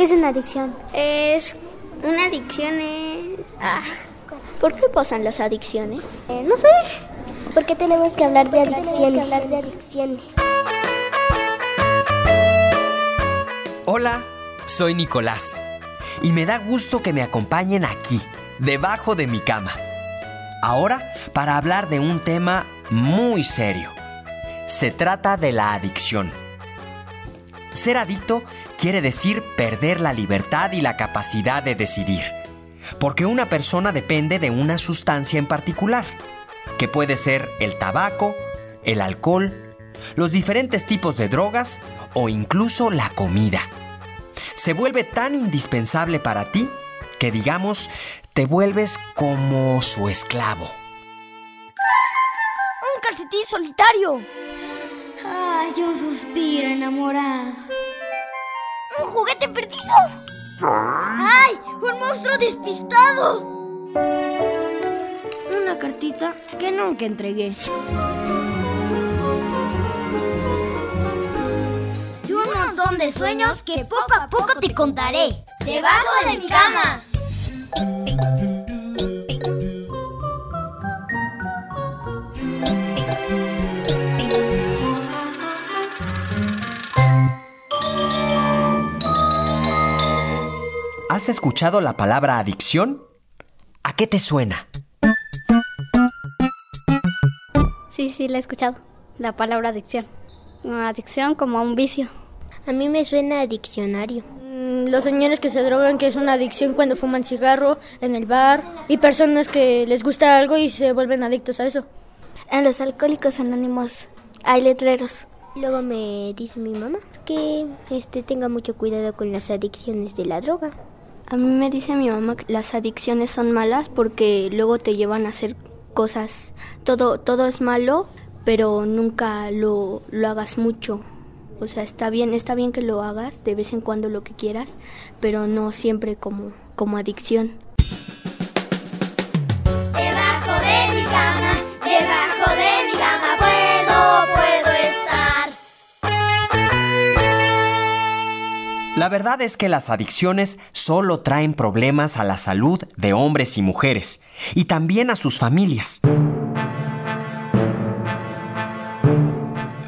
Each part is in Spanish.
¿Qué es una adicción? Es una adicción es... Ah, ¿Por qué pasan las adicciones? Eh, no sé. ¿Por qué tenemos que hablar de adicciones? hablar de adicciones? Hola, soy Nicolás y me da gusto que me acompañen aquí, debajo de mi cama. Ahora para hablar de un tema muy serio. Se trata de la adicción. Ser adicto quiere decir perder la libertad y la capacidad de decidir, porque una persona depende de una sustancia en particular, que puede ser el tabaco, el alcohol, los diferentes tipos de drogas o incluso la comida. Se vuelve tan indispensable para ti que digamos te vuelves como su esclavo. ¡Un calcetín solitario! Ay, un suspiro enamorado. ¡Un juguete perdido! ¡Ay! ¡Un monstruo despistado! Una cartita que nunca entregué. Y un montón de sueños que poco a poco te contaré. ¡Debajo de mi cama! ¿Has escuchado la palabra adicción? ¿A qué te suena? Sí, sí, la he escuchado. La palabra adicción. Adicción como a un vicio. A mí me suena a diccionario. Mm, Los señores que se drogan, que es una adicción cuando fuman cigarro en el bar, y personas que les gusta algo y se vuelven adictos a eso. En los alcohólicos anónimos hay letreros. Luego me dice mi mamá que este tenga mucho cuidado con las adicciones de la droga. A mí me dice mi mamá que las adicciones son malas porque luego te llevan a hacer cosas. Todo, todo es malo, pero nunca lo, lo hagas mucho. O sea, está bien, está bien que lo hagas de vez en cuando lo que quieras, pero no siempre como, como adicción. La verdad es que las adicciones solo traen problemas a la salud de hombres y mujeres, y también a sus familias.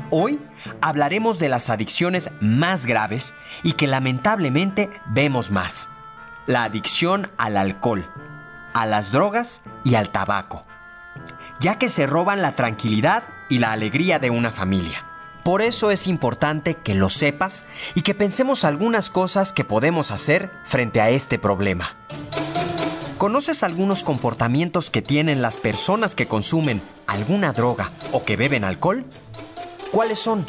Hoy hablaremos de las adicciones más graves y que lamentablemente vemos más. La adicción al alcohol, a las drogas y al tabaco, ya que se roban la tranquilidad y la alegría de una familia. Por eso es importante que lo sepas y que pensemos algunas cosas que podemos hacer frente a este problema. ¿Conoces algunos comportamientos que tienen las personas que consumen alguna droga o que beben alcohol? ¿Cuáles son?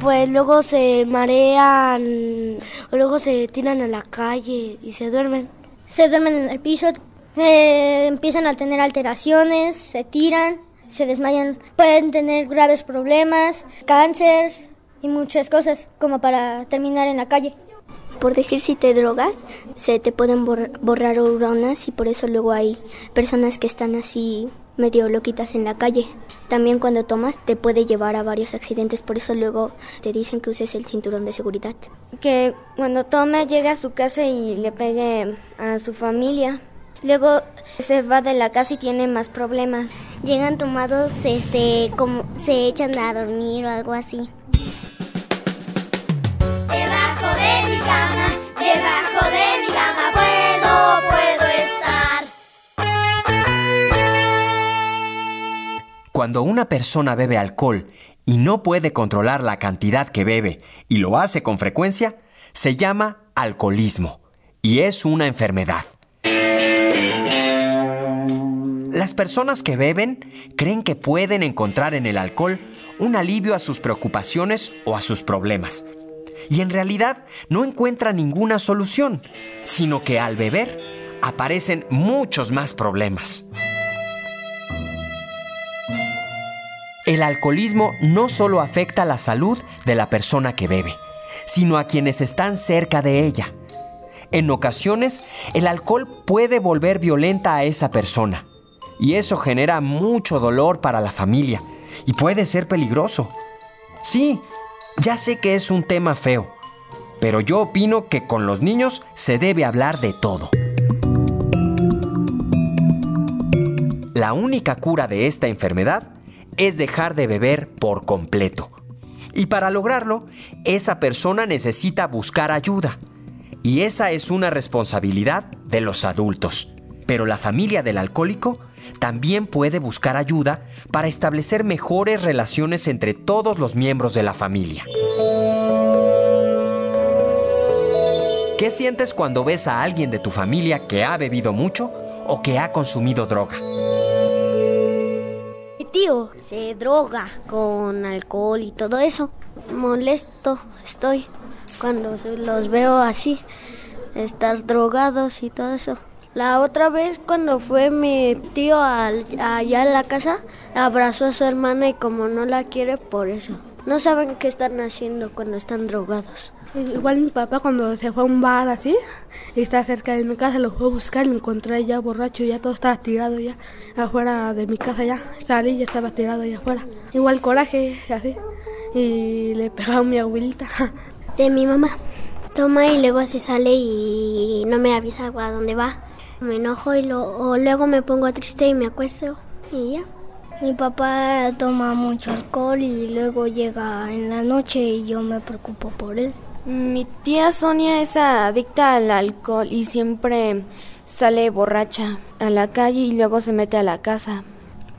Pues luego se marean, o luego se tiran a la calle y se duermen. Se duermen en el piso, eh, empiezan a tener alteraciones, se tiran, se desmayan, pueden tener graves problemas, cáncer y muchas cosas como para terminar en la calle. Por decir si te drogas, se te pueden bor- borrar neuronas y por eso luego hay personas que están así medio loquitas en la calle. También cuando tomas te puede llevar a varios accidentes, por eso luego te dicen que uses el cinturón de seguridad. Que cuando toma llega a su casa y le pegue a su familia. Luego se va de la casa y tiene más problemas. Llegan tomados, este, como se echan a dormir o algo así. Debajo de mi cama, debajo de mi cama puedo, puedo estar. Cuando una persona bebe alcohol y no puede controlar la cantidad que bebe y lo hace con frecuencia, se llama alcoholismo y es una enfermedad. Personas que beben creen que pueden encontrar en el alcohol un alivio a sus preocupaciones o a sus problemas. Y en realidad no encuentran ninguna solución, sino que al beber aparecen muchos más problemas. El alcoholismo no solo afecta la salud de la persona que bebe, sino a quienes están cerca de ella. En ocasiones, el alcohol puede volver violenta a esa persona, y eso genera mucho dolor para la familia, y puede ser peligroso. Sí, ya sé que es un tema feo, Pero yo opino que con los niños se debe hablar de todo. La única cura de esta enfermedad es dejar de beber por completo. Y para lograrlo, esa persona necesita buscar ayuda. Y esa es una responsabilidad de los adultos. Pero la familia del alcohólico también puede buscar ayuda para establecer mejores relaciones entre todos los miembros de la familia. ¿Qué sientes cuando ves a alguien de tu familia que ha bebido mucho o que ha consumido droga? Mi tío se droga con alcohol y todo eso. Molesto estoy cuando los veo así, estar drogados y todo eso. La otra vez cuando fue mi tío allá en la casa, abrazó a su hermana y como no la quiere por eso. No saben qué están haciendo cuando están drogados. Igual mi papá cuando se fue a un bar así, y está cerca de mi casa, lo fue a buscar, lo encontré ya borracho, ya todo estaba tirado ya, afuera de mi casa ya. Salí y ya estaba tirado allá afuera. Igual coraje, así. Y le pegaba a mi abuelita. De mi mamá. Toma y luego se sale y no me avisa a dónde va. Me enojo y lo, luego me pongo triste y me acuesto y ya. Mi papá toma mucho alcohol y luego llega en la noche y yo me preocupo por él. Mi tía Sonia es adicta al alcohol y siempre sale borracha a la calle y luego se mete a la casa.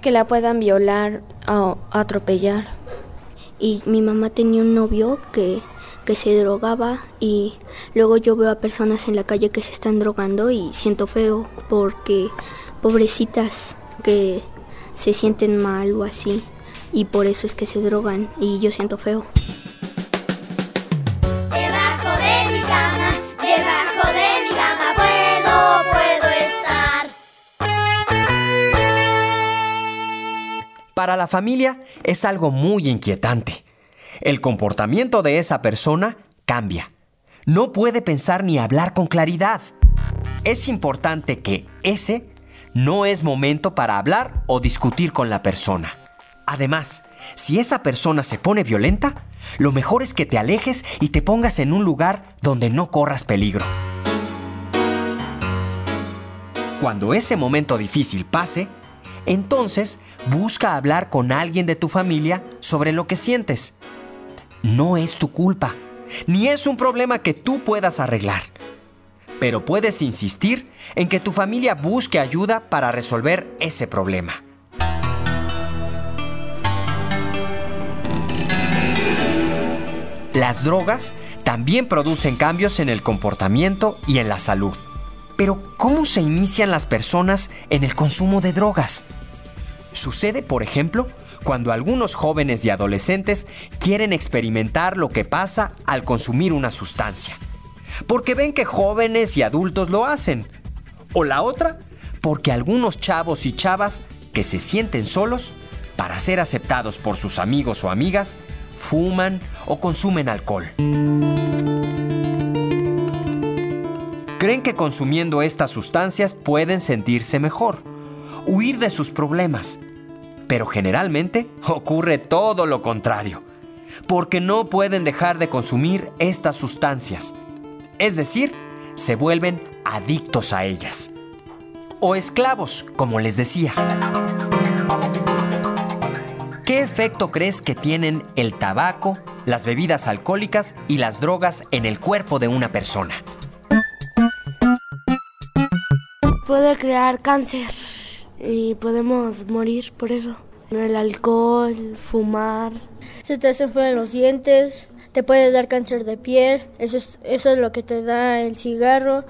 Que la puedan violar o atropellar. Y mi mamá tenía un novio que que se drogaba y luego yo veo a personas en la calle que se están drogando y siento feo porque pobrecitas que se sienten mal o así y por eso es que se drogan y yo siento feo. Debajo de mi cama, debajo de mi cama puedo, puedo estar. Para la familia es algo muy inquietante el comportamiento de esa persona cambia. No puede pensar ni hablar con claridad. Es importante que ese no es momento para hablar o discutir con la persona. Además, si esa persona se pone violenta, lo mejor es que te alejes y te pongas en un lugar donde no corras peligro. Cuando ese momento difícil pase, entonces busca hablar con alguien de tu familia sobre lo que sientes no es tu culpa, ni es un problema que tú puedas arreglar. Pero puedes insistir en que tu familia busque ayuda para resolver ese problema. Las drogas también producen cambios en el comportamiento y en la salud. Pero ¿cómo se inician las personas en el consumo de drogas? Sucede, por ejemplo, cuando algunos jóvenes y adolescentes quieren experimentar lo que pasa al consumir una sustancia. Porque ven que jóvenes y adultos lo hacen. O la otra, porque algunos chavos y chavas que se sienten solos, para ser aceptados por sus amigos o amigas, fuman o consumen alcohol. Creen que consumiendo estas sustancias pueden sentirse mejor, huir de sus problemas, pero generalmente ocurre todo lo contrario, porque no pueden dejar de consumir estas sustancias. Es decir, se vuelven adictos a ellas. O esclavos, como les decía. ¿Qué efecto crees que tienen el tabaco, las bebidas alcohólicas y las drogas en el cuerpo de una persona? Puede crear cáncer y podemos morir por eso. El alcohol, fumar. Se te hacen feos los dientes, te puede dar cáncer de piel, eso es, eso es lo que te da el cigarro.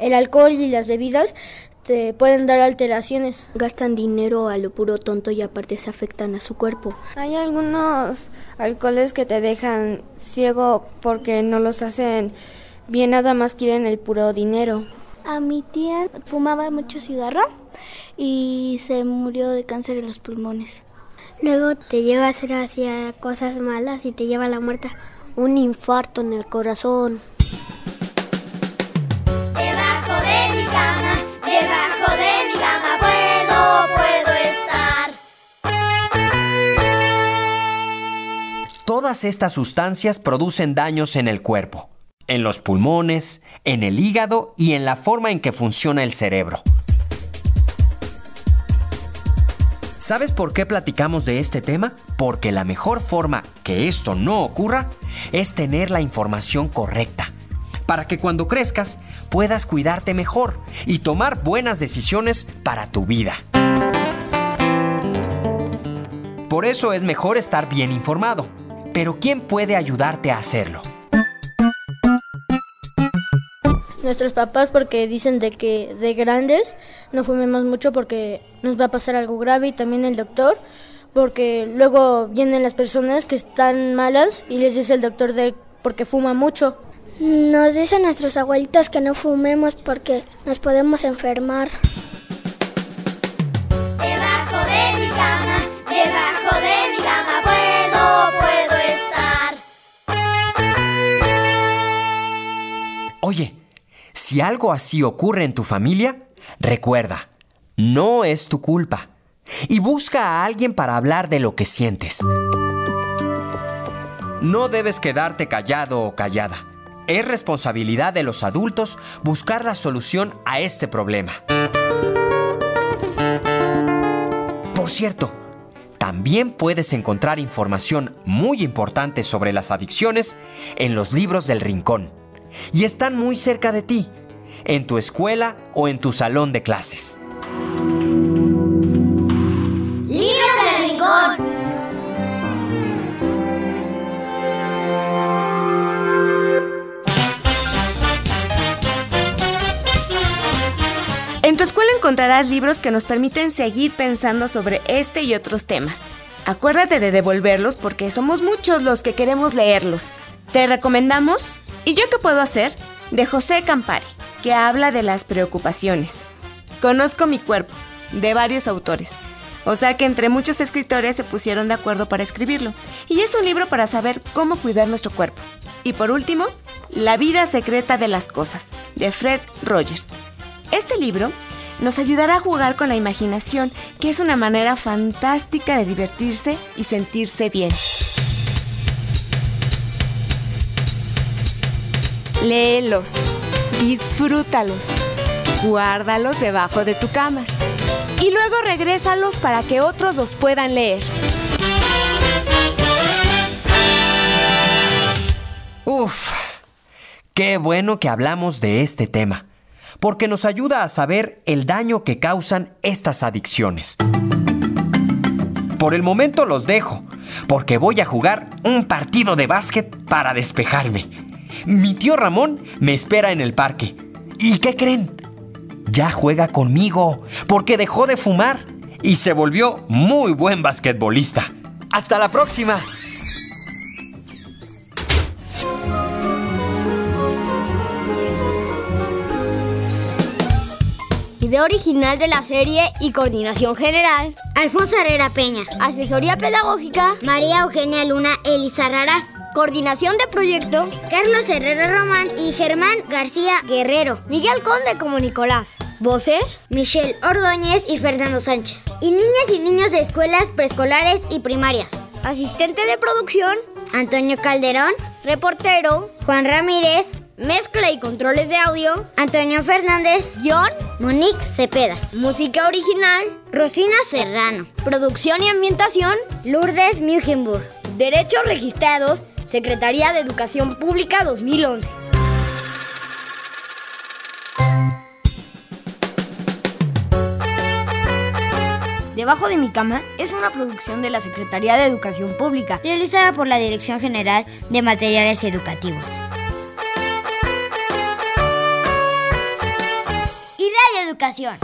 El alcohol y las bebidas te pueden dar alteraciones. Gastan dinero a lo puro tonto y aparte se afectan a su cuerpo. Hay algunos alcoholes que te dejan ciego porque no los hacen bien, nada más quieren el puro dinero. A mi tía fumaba mucho cigarro y se murió de cáncer en los pulmones. Luego te lleva a hacer hacia cosas malas y te lleva a la muerte. Un infarto en el corazón. Debajo de mi cama, debajo de mi cama puedo, puedo estar. Todas estas sustancias producen daños en el cuerpo. en los pulmones, en el hígado y en la forma en que funciona el cerebro. ¿Sabes por qué platicamos de este tema? Porque la mejor forma que esto no ocurra es tener la información correcta, para que cuando crezcas puedas cuidarte mejor y tomar buenas decisiones para tu vida. Por eso es mejor estar bien informado. Pero ¿quién puede ayudarte a hacerlo? Nuestros papás porque dicen de que de grandes no fumemos mucho porque nos va a pasar algo grave y también el doctor porque luego vienen las personas que están malas y les dice el doctor de porque fuma mucho. Nos dicen nuestros abuelitos que no fumemos porque nos podemos enfermar. Debajo de mi cama, debajo de mi cama puedo, puedo estar. Oye, si algo así ocurre en tu familia, recuerda, no es tu culpa. Y busca a alguien para hablar de lo que sientes. No debes quedarte callado o callada. Es responsabilidad de los adultos buscar la solución a este problema. Por cierto, también puedes encontrar información muy importante sobre las adicciones en los libros del rincón. Y están muy cerca de ti, en tu escuela o en tu salón de clases. Libros del rincón. En tu escuela encontrarás libros que nos permiten seguir pensando sobre este y otros temas. Acuérdate de devolverlos porque somos muchos los que queremos leerlos. Te recomendamos ¿Y yo qué puedo hacer? de José Campari, que habla de las preocupaciones. Conozco mi cuerpo, de varios autores. O sea que entre muchos escritores se pusieron de acuerdo para escribirlo. Y es un libro para saber cómo cuidar nuestro cuerpo. Y por último, La vida secreta de las cosas, de Fred Rogers. Este libro nos ayudará a jugar con la imaginación, que es una manera fantástica de divertirse y sentirse bien. Léelos, disfrútalos, guárdalos debajo de tu cama y luego regrésalos para que otros los puedan leer. Uf, qué bueno que hablamos de este tema, porque nos ayuda a saber el daño que causan estas adicciones. Por el momento los dejo, porque voy a jugar un partido de básquet para despejarme. Mi tío Ramón me espera en el parque. ¿Y qué creen? Ya juega conmigo, porque dejó de fumar y se volvió muy buen basquetbolista. ¡Hasta la próxima! Idea original de la serie y coordinación general. Alfonso Herrera Peña. Asesoría pedagógica. María Eugenia Luna Elisa Raraz. Coordinación de proyecto. Carlos Herrera Román y Germán García Guerrero. Miguel Conde como Nicolás. Voces. Michelle Ordóñez y Fernando Sánchez. Y niñas y niños de escuelas preescolares y primarias. Asistente de producción. Antonio Calderón. Reportero. Juan Ramírez. Mezcla y controles de audio. Antonio Fernández. Guión. Monique Cepeda. Música original. Rosina Serrano. Producción y ambientación. Lourdes Mugenburg. Derechos registrados. Secretaría de Educación Pública 2011. Debajo de mi cama es una producción de la Secretaría de Educación Pública, realizada por la Dirección General de Materiales Educativos. Y Radio Educación.